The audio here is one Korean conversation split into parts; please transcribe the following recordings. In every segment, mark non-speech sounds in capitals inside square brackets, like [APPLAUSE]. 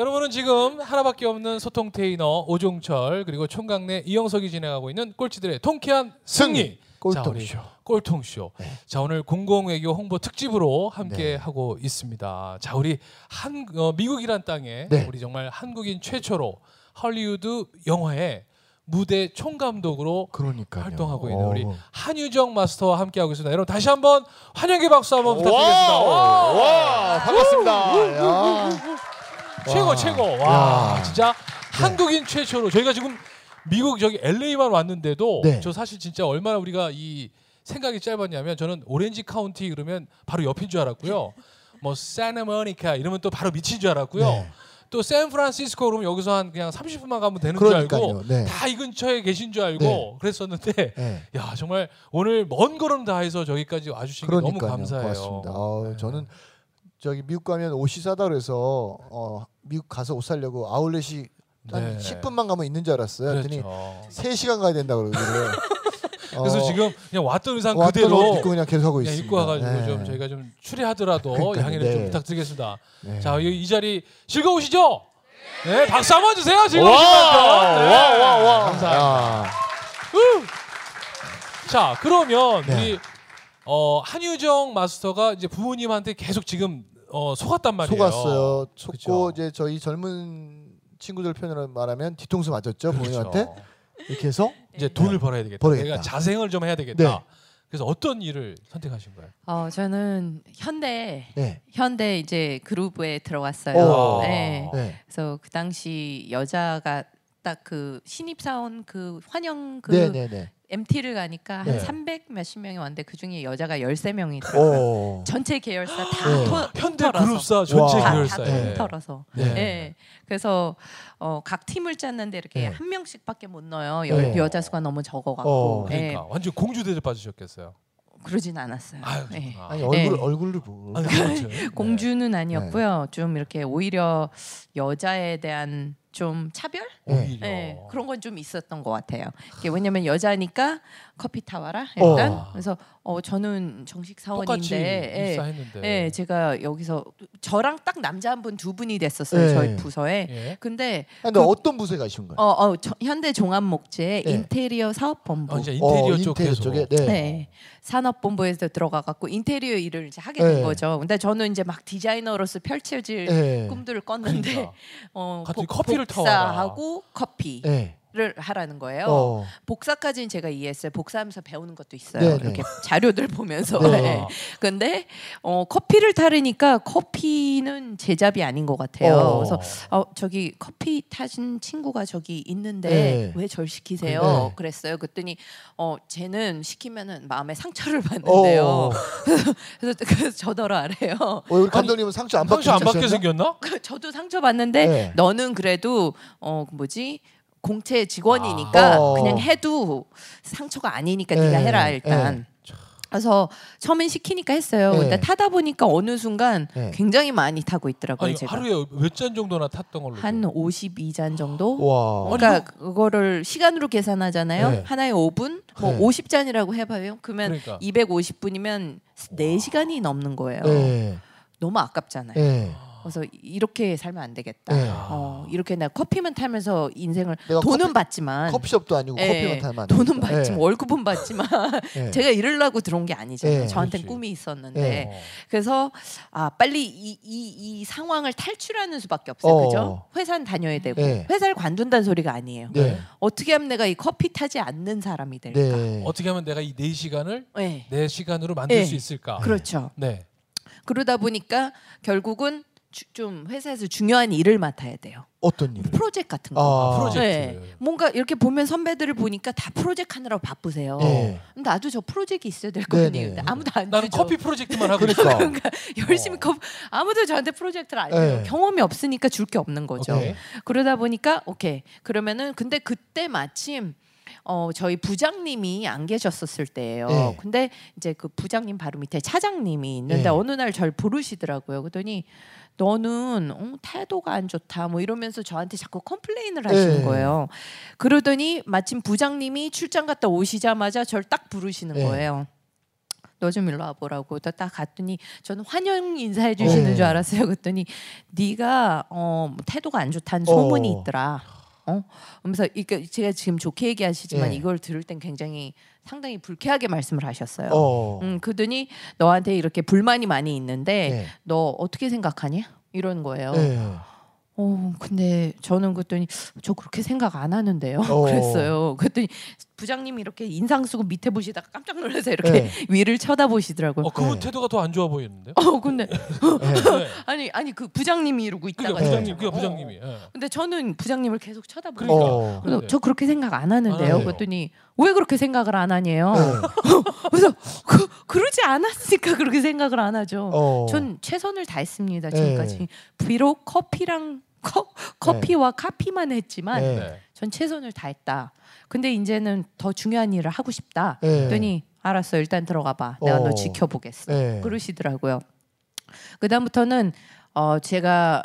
여러분은 지금 하나밖에 없는 소통 테이너 오종철 그리고 총각내 이영석이 진행하고 있는 꼴찌들의 통쾌한 승리. 꼴통쇼. 꼴통쇼. 네. 자 오늘 공공외교 홍보 특집으로 함께 네. 하고 있습니다. 자 우리 한 어, 미국이란 땅에 네. 우리 정말 한국인 최초로 헐리우드 영화의 무대 총감독으로 그러니까요. 활동하고 있는 우리 어. 한유정 마스터와 함께 하고 있습니다. 여러분 다시 한번 환영의 박수 한번 부탁드리겠습니다. 와, 와! 와, 반갑습니다. 야. 최고 와. 최고. 와 야. 진짜 한국인 최초로 저희가 지금 미국 저기 LA만 왔는데도 네. 저 사실 진짜 얼마나 우리가 이 생각이 짧았냐면 저는 오렌지 카운티 그러면 바로 옆인 줄 알았고요. 뭐 산타모니카 이러면 또 바로 밑인 줄 알았고요. 네. 또 샌프란시스코 그러면 여기서 한 그냥 30분만 가면 되는 줄 그러니까요. 알고 네. 다 이 근처에 계신 줄 알고 네. 그랬었는데 네. 야 정말 오늘 먼 걸음 다해서 저기까지 와주신 게 너무. 감사해요. 고맙습니다. 어, 네. 저는 저기 미국 가면 옷이 싸다 그래서 어, 미국 가서 옷 사려고 아울렛이 한 네. 10분만 가면 있는 줄 알았어요. 그랬더니 그렇죠. 3시간 가야 된다 그러길래 [LAUGHS] 그래서 지금 그냥 왔던 의상 어. 왔던 그대로 옷 입고 그냥 계속 하고 있습니다. 입고 와가지고 네. 좀 저희가 좀 추리하더라도 그러니까요. 양해를 좀 네. 부탁드리겠습니다. 네. 자, 이, 이 자리 즐거우시죠? 네, 박수 한번 주세요. 즐거우신 와. 네, 와, 와, 와. 감사합니다. 야. 자, 그러면 네. 우리 어, 한유정 마스터가 이제 부모님한테 계속 지금 어, 속았단 말이에요. 속았어요. 속고 그쵸. 이제 저희 젊은 친구들 표현으로 말하면 뒤통수 맞았죠 그렇죠. 부모님한테 이렇게 해서 이제 돈을 벌어야 되겠다. 벌어야겠다. 내가 자생을 좀 해야 되겠다. 네. 그래서 어떤 일을 선택하신 거예요? 어, 저는 현대 네, 현대 이제 그룹에 들어갔어요. 오. 네. 네. 그래서 그 당시 여자가 딱 그 신입 사원 그 환영 그 네, 네, 네. MT를 가니까 네. 한300 몇십 명이 왔는데 그 중에 여자가 13명이 들어가요. 오. 전체 계열사 다 네. 토, 현대. 그룹사 전체 와. 다, 계열사에. 다 네. 통틀어서. 네. 네. 그래서 어, 각 팀을 짰는데 이렇게 네. 한 명씩밖에 못 넣어요. 여, 네. 여자 수가 너무 적어갖고. 어. 네. 그러니까 완전 공주대를 빠지셨겠어요. 그러진 않았어요. 아유, 네. 아. 아니 얼굴 네. 얼굴을 보고 아니. 네. 공주는 아니었고요. 좀 이렇게 오히려 여자에 대한 좀 차별? 네. 오히려. 네, 그런 건 좀 있었던 것 같아요. 왜냐면 여자니까 커피 타와라 일단. 어. 그래서 어 저는 정식 사원인데, 예. 예, 제가 여기서 저랑 딱 남자 한 분 두 분이 됐었어요 네. 저희 부서에. 예. 근데 근데 그- 어떤 부서에 가신 거예요? 어, 어 저- 현대 종합목재 네. 인테리어 사업본부. 어, 이제 인테리어 어, 쪽에서 쪽에 네. 네. 산업본부에서 들어가 갖고 인테리어 일을 이제 하게 된 네. 거죠. 근데 저는 이제 막 디자이너로서 펼쳐질 네. 꿈들을 꿨는데 그러니까. [LAUGHS] 어, 갑자기 복- 커피를 복사하고 커피 를 네. 하라는 거예요. 어. 복사까지는 제가 이해했어요. 복사하면서 배우는 것도 있어요. 네, 네. 이렇게 자료들 보면서. 네. 네. 근데 어, 커피를 타르니까 커피는 제잡이 아닌 것 같아요. 어. 그래서 어, 저기 커피 타신 친구가 저기 있는데 네. 왜절 시키세요? 네. 그랬어요. 그랬더니 어, 쟤는 시키면은 마음에 상처를 받는데요. 어. [LAUGHS] 그래서, 그래서 저더러 아래요. 어, 우리 감독님은 상처 안 받게 상처 안 받게 생겼나? 생겼나? 저도 상처 받는데 네. 너는 그래도 어 뭐지 공채 직원이니까 아. 그냥 해도 상처가 아니니까 네. 네가 해라 일단. 네. 그래서 처음엔 시키니까 했어요. 네. 근데 타다 보니까 어느 순간 네. 굉장히 많이 타고 있더라고요. 아니, 제가 하루에 몇 잔 정도나 탔던 걸로? 한 52잔 정도. [GASPS] 와. 그러니까 그거를 시간으로 계산하잖아요. 네. 하나에 5분, 뭐 네. 50잔이라고 해봐요. 그러면 그러니까. 250분이면 4시간이 넘는 거예요. 네. 너무 아깝잖아요. 네. 그래서 이렇게 살면 안 되겠다. 네. 어, 이렇게 내가 커피만 타면서 인생을 내가 돈은 커피- 받지만 커피숍도 아니고 예, 커피만 타면 안 돈은. 받지만 네. 월급은 받지만 네. [LAUGHS] 제가 이러려고 들어온 게 아니잖아요. 네, 저한테는 그렇지. 꿈이 있었는데 네. 어. 그래서 아 빨리 이, 이, 이 상황을 탈출하는 수밖에 없어요. 어. 그죠? 회사는 다녀야 되고 네. 회사를 관둔다는 소리가 아니에요. 네. 어떻게 하면 내가 이 커피 타지 않는 사람이 될까? 네. 어떻게 하면 내가 이 네 시간을 네. 내 시간으로 만들 네. 수 있을까? 그렇죠. 네. 그러다 보니까 결국은 주- 좀 회사에서 중요한 일을 맡아야 돼요. 어떤 일? 프로젝트 같은 거. 아, 프로젝트. 네. 뭔가 이렇게 보면 선배들을 보니까 다 프로젝트 하느라고 바쁘세요. 네. 근데 나도 저 프로젝트 있어야 될거 네, 아니에요. 네. 근데 아무도 안 나는 주죠. 커피 프로젝트만 하고 그러니까. 있어. 그러니까 [LAUGHS] 열심히 어. 컵 아무도 저한테 프로젝트를 안 해요. 네. 경험이 없으니까 줄 게 없는 거죠. 오케이. 그러다 보니까 오케이 그러면은 근데 그때 마침 어 저희 부장님이 안 계셨었을 때예요. 네. 근데 이제 그 부장님 바로 밑에 차장님이 있는데 네. 어느 날절 부르시더라고요. 그러더니 너는 어, 태도가 안 좋다 뭐 이러면서 저한테 자꾸 컴플레인을 하시는 네. 거예요. 그러더니 마침 부장님이 출장 갔다 오시자마자 절딱 부르시는 네. 거예요. 너좀 일로 와보라고 딱, 딱 갔더니 저는 환영 인사해 주시는 네. 줄 알았어요. 그랬더니 네가 어, 뭐 태도가 안 좋다는 소문이 어. 있더라. 어? 그러면서 이게 제가 지금 좋게 얘기하시지만 네. 이걸 들을 땐 굉장히 상당히 불쾌하게 말씀을 하셨어요. 어. 음, 그더니 너한테 이렇게 불만이 많이 있는데 네. 너 어떻게 생각하냐? 이런 거예요. 네. 어, 근데 저는 그랬더니 저 그렇게 생각 안 하는데요. 어. [LAUGHS] 그랬어요. 그랬더니 부장님이 이렇게 인상 쓰고 밑에 보시다가 깜짝 놀라서 이렇게 네. [LAUGHS] 위를 쳐다보시더라고요. 어, 그분 네. 태도가 더 안 좋아 보이는데요? 어, 근데 네. 네. [LAUGHS] 아니 아니 그 부장님이 이러고 있다가 그러니까 부장님, 어, 어. 부장님이. 예. 근데 저는 부장님을 계속 쳐다보고 그러니까. 어. 그래서 네. 저 그렇게 생각 안 하는데요. 안 해요. 그랬더니 왜 그렇게 생각을 안 하냐요. 네. 그래서 그, 그러지 않았으니까 그렇게 생각을 안 하죠. 어. 전 최선을 다했습니다 네. 지금까지. 비록 커피랑 커, 커피와 카피만 했지만 네. 네. 전 최선을 다했다. 근데 이제는 더 중요한 일을 하고 싶다. 네. 그랬더니 알았어 일단 들어가 봐. 내가 어. 너 지켜보겠어. 네. 그러시더라고요. 그 다음부터는 어, 제가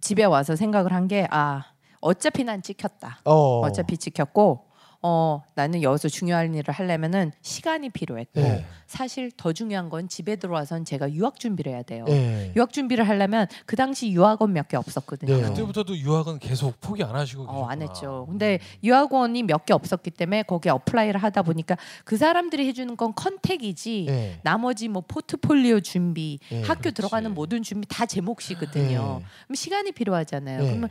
집에 와서 생각을 한 게 아 어차피 난 찍혔다. 어. 어차피 찍혔고 어 나는 여기서 중요한 일을 하려면은 시간이 필요했고 네. 사실 더 중요한 건 집에 들어와선 제가 유학 준비를 해야 돼요. 네. 유학 준비를 하려면 그 당시 유학원 몇 개 없었거든요. 네. 그때부터도 유학은 계속 포기 안 하시고 어, 안 계셨구나. 했죠. 근데 유학원이 몇 개 없었기 때문에 거기에 apply를 하다 보니까 그 사람들이 해주는 건 contact이지 네. 나머지 뭐 포트폴리오 준비, 네, 학교 그렇지. 들어가는 모든 준비 다 제 몫이거든요. 네. 그럼 시간이 필요하잖아요. 네. 그러면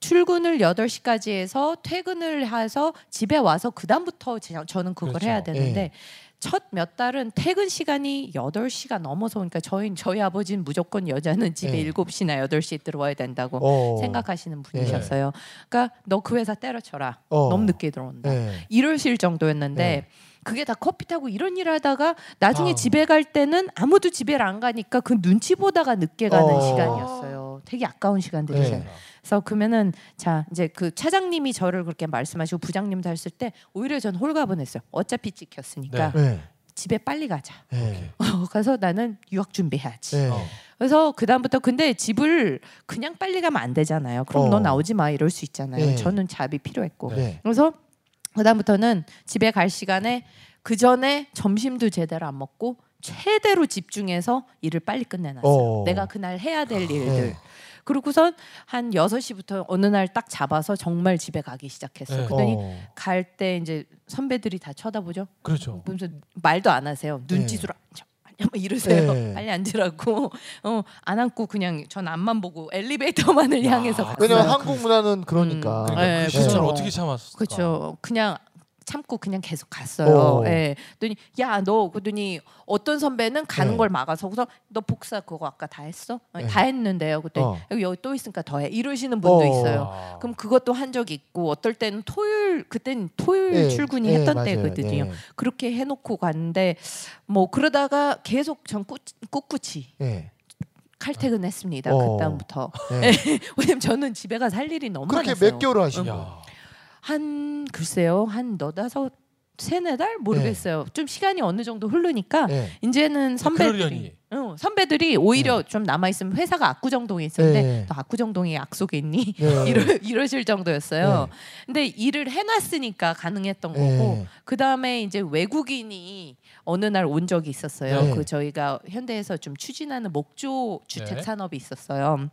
출근을 8시까지 해서 퇴근을 해서 집에 와서 그다음부터 제- 저는 그걸 그렇죠. 해야 되는데 네. 첫몇 달은 퇴근 시간이 8시가 넘어서 오니까 저희 저희 아버지는 무조건 여자는 집에 네. 7시나 8시에 들어와야 된다고 어. 생각하시는 분이셨어요. 그러니까 너 그 회사 때려쳐라. 어. 너무 늦게 들어온다. 네. 이러실 정도였는데 네. 그게 다 커피 타고 이런 일을 하다가 나중에 아. 집에 갈 때는 아무도 집에 안 가니까 그 눈치 보다가 늦게 가는 어. 시간이었어요. 되게 아까운 시간들이잖아요. 네. 그래서 그러면은 자 이제 그 차장님이 저를 그렇게 말씀하시고 부장님도 했을 때 오히려 전 홀가분했어요. 어차피 찍혔으니까 네. 집에 빨리 가자. 네. [LAUGHS] 가서 나는 유학 준비해야지. 네. 어. 그래서 그 다음부터 근데 집을 그냥 빨리 가면 안 되잖아요. 그럼 어. 너 나오지 마 이럴 수 있잖아요. 네. 저는 잡이 필요했고. 네. 그래서 그 다음부터는 집에 갈 시간에 그 전에 점심도 제대로 안 먹고 최대로 집중해서 일을 빨리 끝내놨어요. 어. 내가 그날 해야 될 일들. 네. 그러고선 한 6시부터 어느 날 딱 잡아서 정말 집에 가기 시작했어요. 네. 그랬더니 어. 갈때 이제 선배들이 다 쳐다보죠. 그렇죠. 그러면서 말도 안 하세요. 네. 눈짓으로. 앉아 막 이러세요. 네. 빨리 앉으라고. 어, 안 앉고 그냥 전 앞만 보고 엘리베이터만을 야. 향해서 갔어요. 왜냐면 한국 문화는 그러니까. 음. 그러니까 네, 그 그렇죠. 어떻게 참았을까? 그렇죠. 그냥 참고 그냥 계속 갔어요. 어. 예. 그랬더니 야 너 그랬더니 어떤 선배는 가는 네. 걸 막아서 그래서 너 복사 그거 아까 다 했어? 어, 네. 다 했는데요. 그랬더니 어. 여기, 또 있으니까 더 해. 이러시는 분도 어. 있어요. 아. 그럼 그것도 한적 있고 어떨 때는 토요일 그땐 토요일 네. 출근이 네, 했던. 때거든요. 네. 그렇게 해놓고 갔는데 뭐 그러다가 계속 전 꾸, 꿋꿋이 네. 칼퇴근했습니다. 어. 그다음부터 네. [LAUGHS] 왜냐면 저는 집에 가서 할 일이 너무 그렇게 많았어요. 몇 거예요? 야. 한 글쎄요 한 너다섯 세네 달 모르겠어요. 좀 시간이 어느 정도 흐르니까 네. 이제는 선배들이 그러려니. 어, 선배들이 오히려 좀 남아 있으면 회사가 압구정동에 있었는데 네. 너 압구정동에 약속이 있니? 네. [LAUGHS] 이러, 이러실 정도였어요. 근데 일을 해놨으니까 가능했던 거고 네. 그 다음에 이제 외국인이 어느 날 온 적이 있었어요. 네. 그 저희가 현대에서 좀 추진하는 목조 주택 네. 산업이 있었어요.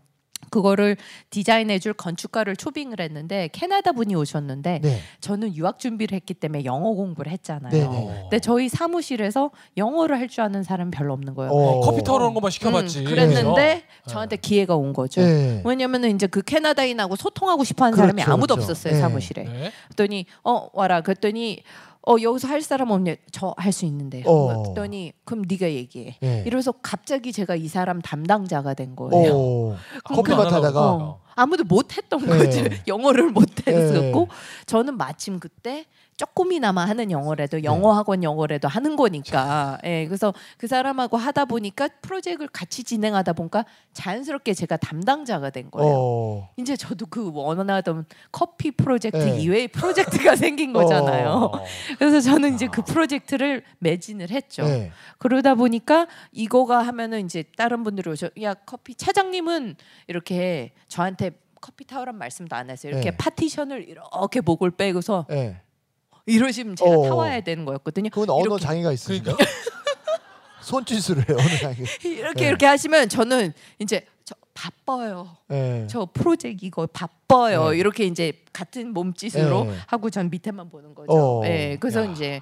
그거를 디자인해줄 건축가를 초빙을 했는데 캐나다 분이 오셨는데 네. 저는 유학 준비를 했기 때문에 영어 공부를 했잖아요. 네, 네. 어. 근데 저희 사무실에서 영어를 할 줄 아는 사람 별로 없는 거예요. 어. 커피 타오르는 것만 시켜봤지. 음, 그랬는데 그죠? 저한테 기회가 온 거죠. 네. 왜냐면은 이제 그 캐나다인하고 소통하고 싶어하는 사람이 그렇죠, 아무도 그렇죠. 없었어요 네. 사무실에. 네. 그랬더니 어 와라 그랬더니 어 여기서 할 사람 없냐 저 할 수 있는데 어. 그랬더니 그럼 네가 얘기해 네. 이러면서 갑자기 제가 이 사람 담당자가 된 거예요 어. 안 커피만 타다가 어. 아무도 못했던 네. 거죠 [LAUGHS] 영어를 못했었고 네. 저는 마침 그때 조금이나마 하는 영어라도 영어 학원 영어라도 하는 거니까 예 그래서 그 사람하고 하다 보니까 프로젝트를 같이 진행하다 보니까 자연스럽게 제가 담당자가 된 거예요. 어. 이제 저도 그 원하던 커피 프로젝트 네. 이외의 프로젝트가 [LAUGHS] 생긴 거잖아요. 어. 그래서 저는 이제 그 프로젝트를 매진을 했죠. 네. 그러다 보니까 이거가 하면은 이제 다른 분들이 오셔 야 커피 차장님은 이렇게 저한테 커피 타오란 말씀도 안 했어요. 이렇게 네. 파티션을 이렇게 목을 빼고서 네. 이러시면 제가 어. 타와야 되는 거였거든요. 그건 언어 이렇게. 장애가 있으신가요? [LAUGHS] 손짓을 해요. 오늘 아니. [LAUGHS] 이렇게 네. 이렇게 하시면 저는 이제 저 바빠요. 예. 저 프로젝트 이거 바빠요. 네. 이렇게 이제 같은 몸짓으로 네. 하고 전 밑에만 보는 거죠. 어. 예. 그래서 야. 이제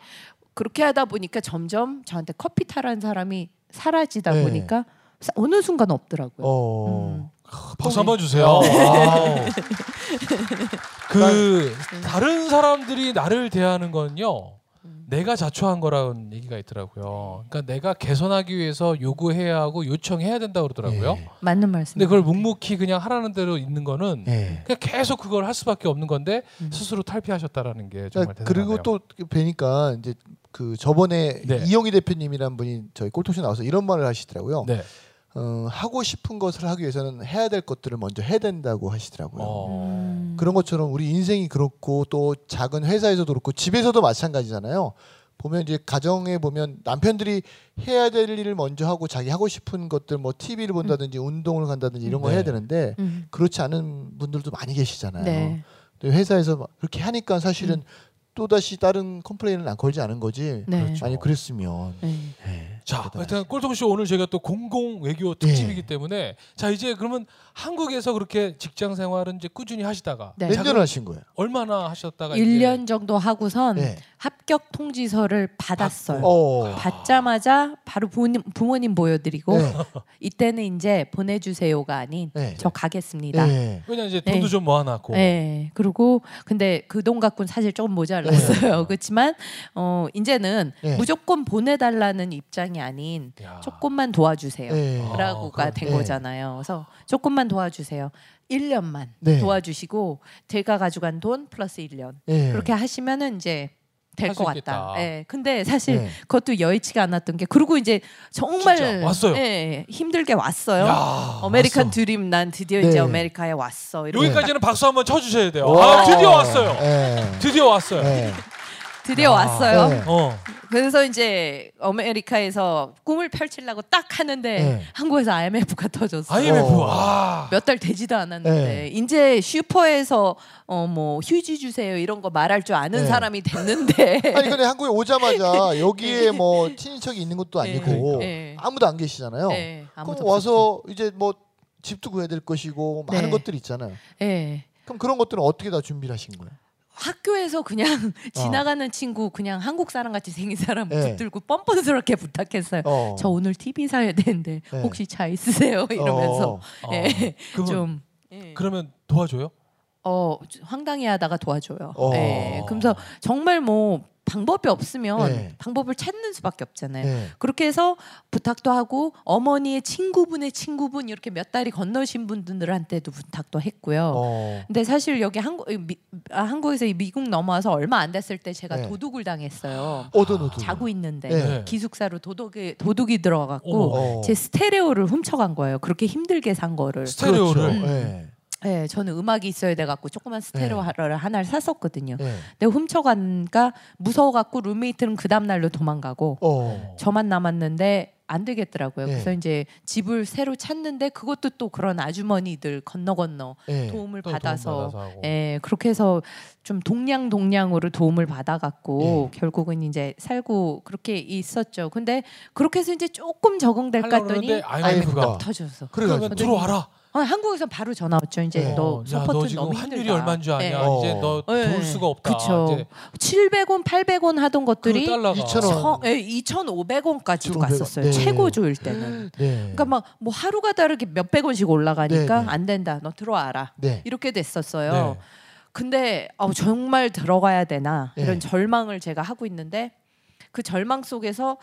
그렇게 하다 보니까 점점 저한테 커피 타라는 사람이 사라지다 네. 보니까 사- 어느 순간 없더라고요. 어. 음. 박수 한번 주세요. 아우. [LAUGHS] 그 음. 다른 사람들이 나를 대하는 건요. 음. 내가 자초한 거라는 얘기가 있더라고요. 그러니까 내가 개선하기 위해서 요구해야 하고 요청해야 된다 고 그러더라고요. 예. 맞는 말씀. 근데 그걸 묵묵히 그냥 하라는 대로 있는 거는 예. 그냥 계속 그걸 할 수밖에 없는 건데 음. 스스로 탈피하셨다라는 게 정말 그러니까 대단하네요. 그리고 또 뵈니까 이제 그 저번에 네. 이영희 대표님이란 분이 저희 꼴통쇼 나와서 이런 말을 하시더라고요. 네. 어, 하고 싶은 것을 하기 위해서는 해야 될 것들을 먼저 해야 된다고 하시더라고요. 어. 음. 그런 것처럼 우리 인생이 그렇고 또 작은 회사에서도 그렇고 집에서도 마찬가지잖아요. 보면 이제 가정에 보면 남편들이 해야 될 일을 먼저 하고 자기 하고 싶은 것들 뭐 TV를 본다든지 운동을 간다든지 이런 거 네. 해야 되는데 음. 그렇지 않은 분들도 많이 계시잖아요. 네. 근데 회사에서 막 그렇게 하니까 사실은 음. 또 다시 다른 complain을 안 걸지 않은 거지. 네. 그렇죠. 아니 그랬으면 네. 예, 자, 하여튼 꼴통쇼 오늘 저희가 또 공공 외교 특집이기 때문에 자 이제 그러면 한국에서 그렇게 직장 생활은 이제 꾸준히 하시다가 네. 몇 자, 년을 하신 거예요? 얼마나 하셨다가 1년 정도 하고선 네. 합격 통지서를 받았어요. 어. 받자마자 바로 부모님, 부모님 보여드리고 네. [LAUGHS] 이때는 이제 보내주세요가 아닌 네. 저 가겠습니다. 네. 네. 왜냐 이제 네. 돈도 좀 모아놨고 그리고 근데 그 돈 갖고는 사실 조금 모자 랐어요. 그렇지만 어 이제는 네. 무조건 보내달라는 입장이 아닌 야. 조금만 도와주세요. 네. 아, 라고가 된 네. 거잖아요. 그래서 조금만 도와주세요. 1년만 네. 도와주시고 제가 가져간 돈 플러스 1년 네. 그렇게 하시면은 이제 될 것 같다. 예. 근데 사실 네. 그것도 여의치가 않았던 게 그리고 이제 정말 진짜 왔어요. 예, 힘들게 왔어요. 야, American 왔어. Dream 난 드디어 네. 이제 아메리카에 왔어. 여기까지는 박수 한번 쳐주셔야 돼요. 와. 아 드디어 왔어요. 네. 드디어 왔어요. 네. 드디어 야. 왔어요. 네. 어. 그래서 이제 아메리카에서 꿈을 펼치려고 딱 하는데 네. 한국에서 IMF가 터졌어. IMF. 어. 아. 몇달 되지도 않았는데 네. 이제 슈퍼에서 어 뭐 휴지 주세요 이런 거 말할 줄 아는 네. 사람이 됐는데 [LAUGHS] 아니 근데 한국에 오자마자 [LAUGHS] 여기에 뭐 친인척이 있는 것도 아니고 네. 아무도 안 계시잖아요. 네, 아무도 그럼 와서 이제 뭐 집도 구해야 될 것이고 많은 네. 것들이 있잖아요. 예. 그럼 그런 것들은 어떻게 다 준비를 하신 거예요? 학교에서 그냥 [LAUGHS] 지나가는 친구 그냥 한국 사람 같이 생긴 사람 어. 네. 붙들고 뻔뻔스럽게 부탁했어요. 어. 저 오늘 TV 사야 되는데 네. 혹시 차 있으세요? [LAUGHS] 이러면서 어. 예. [LAUGHS] 그러면, 좀 예. 그러면 도와줘요? 어 황당해하다가 도와줘요. 어. 예. 그러면서 정말 뭐 방법이 없으면 네. 방법을 찾는 수밖에 없잖아요. 네. 그렇게 해서 부탁도 하고 어머니의 친구분의 친구분 이렇게 몇 달이 건너신 분들한테도 부탁도 했고요. 어. 근데 사실 여기 한국 미, 아, 한국에서 이 미국 넘어와서 얼마 안 됐을 때 제가 네. 도둑을 당했어요. 어떤 어떤 자고 있는데 네. 기숙사로 도둑이 도둑이 들어가고 어머. 어. 제 스테레오를 훔쳐간 거예요. 그렇게 힘들게 산 거를. 스테레오를. 그렇죠. 음. 네. 네, 저는 음악이 있어야 돼 갖고 조그만 스테레오 하나를 하나를 샀었거든요. 네. 근데 훔쳐간가 무서워 갖고 룸메이트는 그 다음 날로 도망가고 어. 저만 남았는데 안 되겠더라고요. 네. 그래서 이제 집을 새로 찾는데 그것도 또 그런 아주머니들 건너 건너 네. 도움을 또 도움 받아서 하고. 예, 그렇게 해서 좀 동냥 동냥으로 도움을 받아 갖고 결국은 이제 살고 그렇게 있었죠. 근데 그렇게 해서 이제 조금 적응될까 했더니 그러는데 IMF 가. IMF가 터졌어. 그래 가지고 그러면 들어와라. 아, 한국에서 바로 전화 왔죠. 이제 네. 너 야, support 너 지금 너무 환율이 힘들다. 얼마인 줄 아냐? 예. 어. 이제 너 예. 도울 수가 없다. 그쵸. 이제 700원, 800원 하던 것들이 그 달러가 2,000원. 저, 예, 2,500원까지도 2,500원. 갔었어요. 네. 최고조일 때는. 네. 그러니까 막 뭐 하루가 다르게 몇백 원씩 올라가니까 네, 네. 안 된다. 너 들어와라. 네. 이렇게 됐었어요. 네. 근데 어, 정말 들어가야 되나 네. 이런 절망을 제가 하고 있는데 그 절망 속에서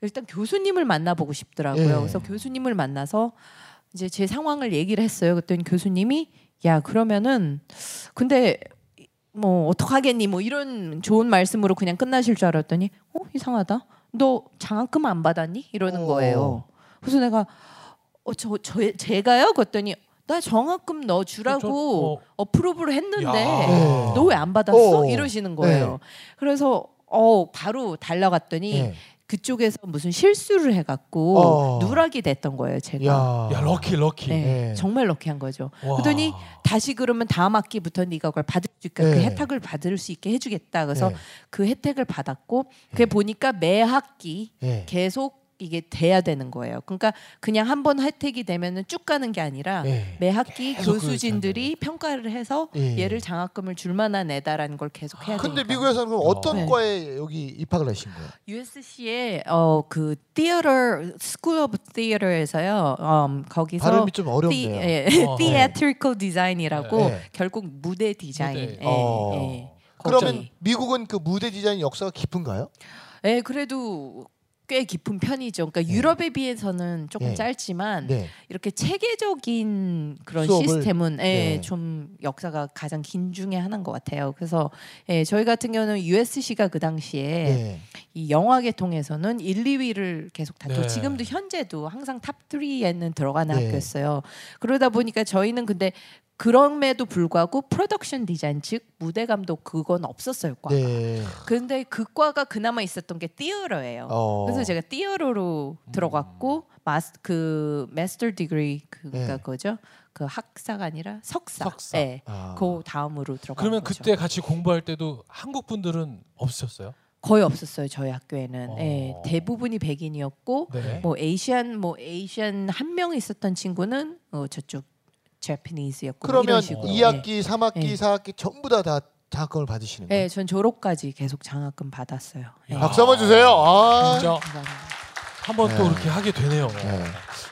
일단 교수님을 만나보고 싶더라고요. 네. 그래서 교수님을 만나서 이제 제 상황을 얘기를 했어요. 그랬더니 교수님이 야 그러면은 근데 뭐 어떡하겠니 뭐 이런 좋은 말씀으로 그냥 끝나실 줄 알았더니 어 이상하다. 너 장학금 안 받았니? 이러는 어. 거예요. 그래서 내가 어저 저, 제가요? 그랬더니 나 장학금 넣어 주라고 저- 어프로브를 했는데 야. 네. 너왜 안 받았어? 어. 이러시는 거예요. 그래서 어 바로 달려갔더니 네. 그쪽에서 무슨 실수를 해갖고 어. 누락이 됐던 거예요. 제가. 야. 야 럭키 럭키. 네, 네. 정말 럭키한 거죠. 와. 그러더니 다시 그러면 다음 학기부터 네가 그걸 받을 수 있게 그 네. 혜택을 받을 수 있게 해주겠다. 그래서 네. 그 혜택을 받았고 그게 보니까 매 학기 네. 계속 이게 돼야 되는 거예요. 그러니까 그냥 한 번 혜택이 되면은 쭉 가는 게 아니라 예. 매 학기 그 교수진들이 평가를 해서 예. 얘를 장학금을 줄 만한 애다라는 걸 계속 해야 되니까. 근데 미국에서는 그럼 어떤 네. 과에 여기 입학을 하신 거예요? USC의 어그 Theater School of Theater에서요. 음, 거기서 발음이 좀 어렵네요. 예, 어, [LAUGHS] Theatrical Design이라고 네. 결국 무대 디자인. 무대. 예, 어. 예. 그러면. 미국은 그 무대 디자인 역사가 깊은가요? 예, 그래도 꽤 깊은 편이죠. 그러니까 유럽에 비해서는 조금 네. 짧지만 네. 이렇게 체계적인 그런 수업을? 시스템은 예, 네. 좀 역사가 가장 긴 중에 하나인 것 같아요. 그래서 예, 저희 같은 경우는 USC가 그 당시에 네. 이 영화 계통에서는 1, 2위를 계속 다투. 네. 지금도 현재도 항상 top 3에는 들어가는 네. 학교였어요. 그러다 보니까 저희는 근데 그럼에도 불구하고 production design 즉 무대 감독 그건 없었어요 과가. 네. 근데 그 과가 그나마 있었던 게 theater예요. 어. 그래서 제가 theater로 들어갔고 mas 그 master degree 그가 네. 그거죠. 그 학사가 아니라 석사. 석사. 네. 아. 그 다음으로 들어간 그러면 거죠. 그때 같이 공부할 때도 한국 분들은 없으셨어요? 거의 없었어요 저희 학교에는. 어. 예, 대부분이 백인이었고 네. 뭐 에이시안 뭐 에이시안 한 명 있었던 친구는 어, 저쪽 제피니스였고 뭐 그러면 식으로. 2학기, 3학기, 네. 4학기 전부 다 다 장학금을 받으시는 예, 거예요? 예, 전 졸업까지 계속 장학금 받았어요. 예. 박수 한번 주세요. 아. 진짜 감사합니다. 한번또 네. 그렇게 하게 되네요. 네.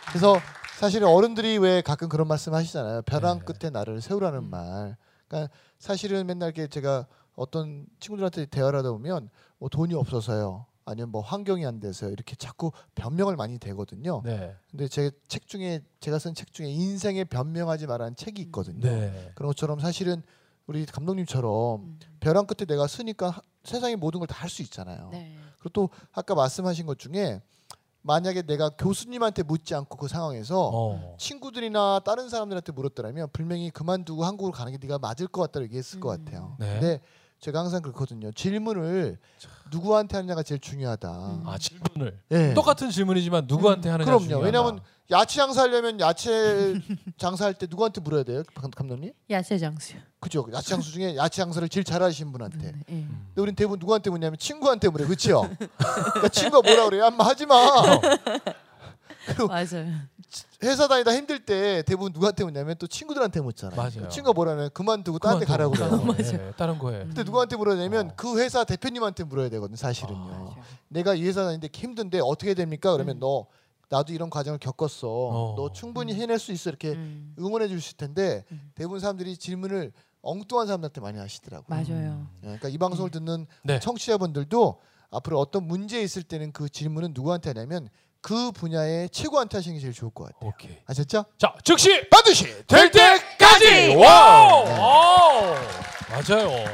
그래서 사실 어른들이 왜 가끔 그런 말씀 하시잖아요. 벼랑 네. 끝에 나를 세우라는 음. 말. 그러니까 사실은 맨날 이렇게 제가 어떤 친구들한테 대화를 하다 보면 뭐 돈이 없어서요. 아니면 뭐 환경이 안 돼서요. 이렇게 자꾸 변명을 많이 대거든요. 네. 근데 제 책 중에 제가 쓴 책 중에 인생에 변명하지 말라는 책이 있거든요. 네. 그런 것처럼 사실은 우리 감독님처럼 음. 벼랑 끝에 내가 쓰니까 하- 세상의 모든 걸 다 할 수 있잖아요. 네. 그리고 또 아까 말씀하신 것 중에 만약에 내가 교수님한테 묻지 않고 그 상황에서 어. 친구들이나 다른 사람들한테 물었더라면 분명히 그만두고 한국으로 가는 게 네가 맞을 것 같다고 얘기했을 것 음. 같아요. 네. 근데 제가 항상 그렇거든요. 질문을 누구한테 하느냐가 제일 중요하다. 음. 아 질문을 예. 똑같은 질문이지만 누구한테 하느냐 그럼요. 중요하다. 왜냐하면 야채 장사하려면 야채 [LAUGHS] 장사할 때 누구한테 물어야 돼요, 감- 감독님? 야채 장수. 그죠? 야채 장수 중에 야채 장사를 제일 잘하시는 분한테. 네. 예. 음. 근데 우린 대부분 누구한테 묻냐면 친구한테 물어요, 그렇죠? 그러니까 친구가 뭐라 그래요? 엄마 하지 마. [LAUGHS] 맞아요. 회사 다니다 힘들 때 대부분 누구한테 묻냐면 또 친구들한테 묻잖아요. 맞아요. 친구가 뭐라면 그만두고 다른 데 가라고 그래요. 네, 다른 거에. 근데 누구한테 물어야냐면 어. 그 회사 대표님한테 물어야 되거든 사실은요. 아, 맞아요. 내가 이 회사 다니는데 힘든데 어떻게 됩니까? 그러면 음. 너 나도 이런 과정을 겪었어. 어. 너 충분히 음. 해낼 수 있어 이렇게 음. 응원해 주실 텐데 음. 대부분 사람들이 질문을 엉뚱한 사람들한테 많이 하시더라고요. 맞아요. 예, 그러니까 이 방송을 듣는 네. 청취자분들도 앞으로 어떤 문제 있을 때는 그 질문은 누구한테 하냐면 그 분야의 최고한테 하시는 게 제일 좋을 것 같아요. 오케이. 아셨죠? 자 즉시 반드시 될 때까지. 와우. 와우. 맞아요.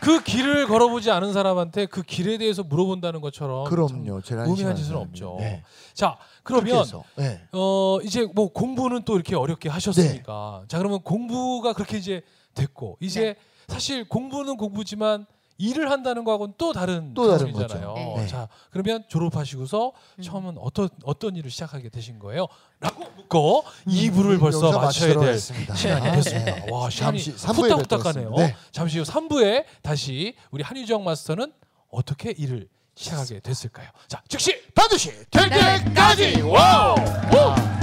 그 길을 걸어보지 않은 사람한테 그 길에 대해서 물어본다는 것처럼 그럼요. 제일 참 무미한 안심하는 짓은. 없죠. 네. 자 그렇게 그러면 네. 어 이제 뭐 공부는 또 이렇게 어렵게 하셨으니까 자 그러면 공부가 그렇게 이제 됐고 이제 네. 사실 공부는 공부지만 일을 한다는 거하고는 또 다른 또 다른 과정이잖아요. 거죠. 네. 자 그러면 졸업하시고서 음. 처음은 어떤 어떤 일을 시작하게 되신 거예요? 라고 묻고 2부를 음, 벌써 마쳐야 될. 시간이 아, 됐습니다. 네. 와 시간이 잠시 3부에 후딱후딱 가네요. 네. 잠시 후 3부에 다시 우리 한유정 마스터는 어떻게 일을 시작하게 됐을까요? 자 즉시 반드시 될 네. 때까지. 와우. 와!